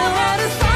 know how to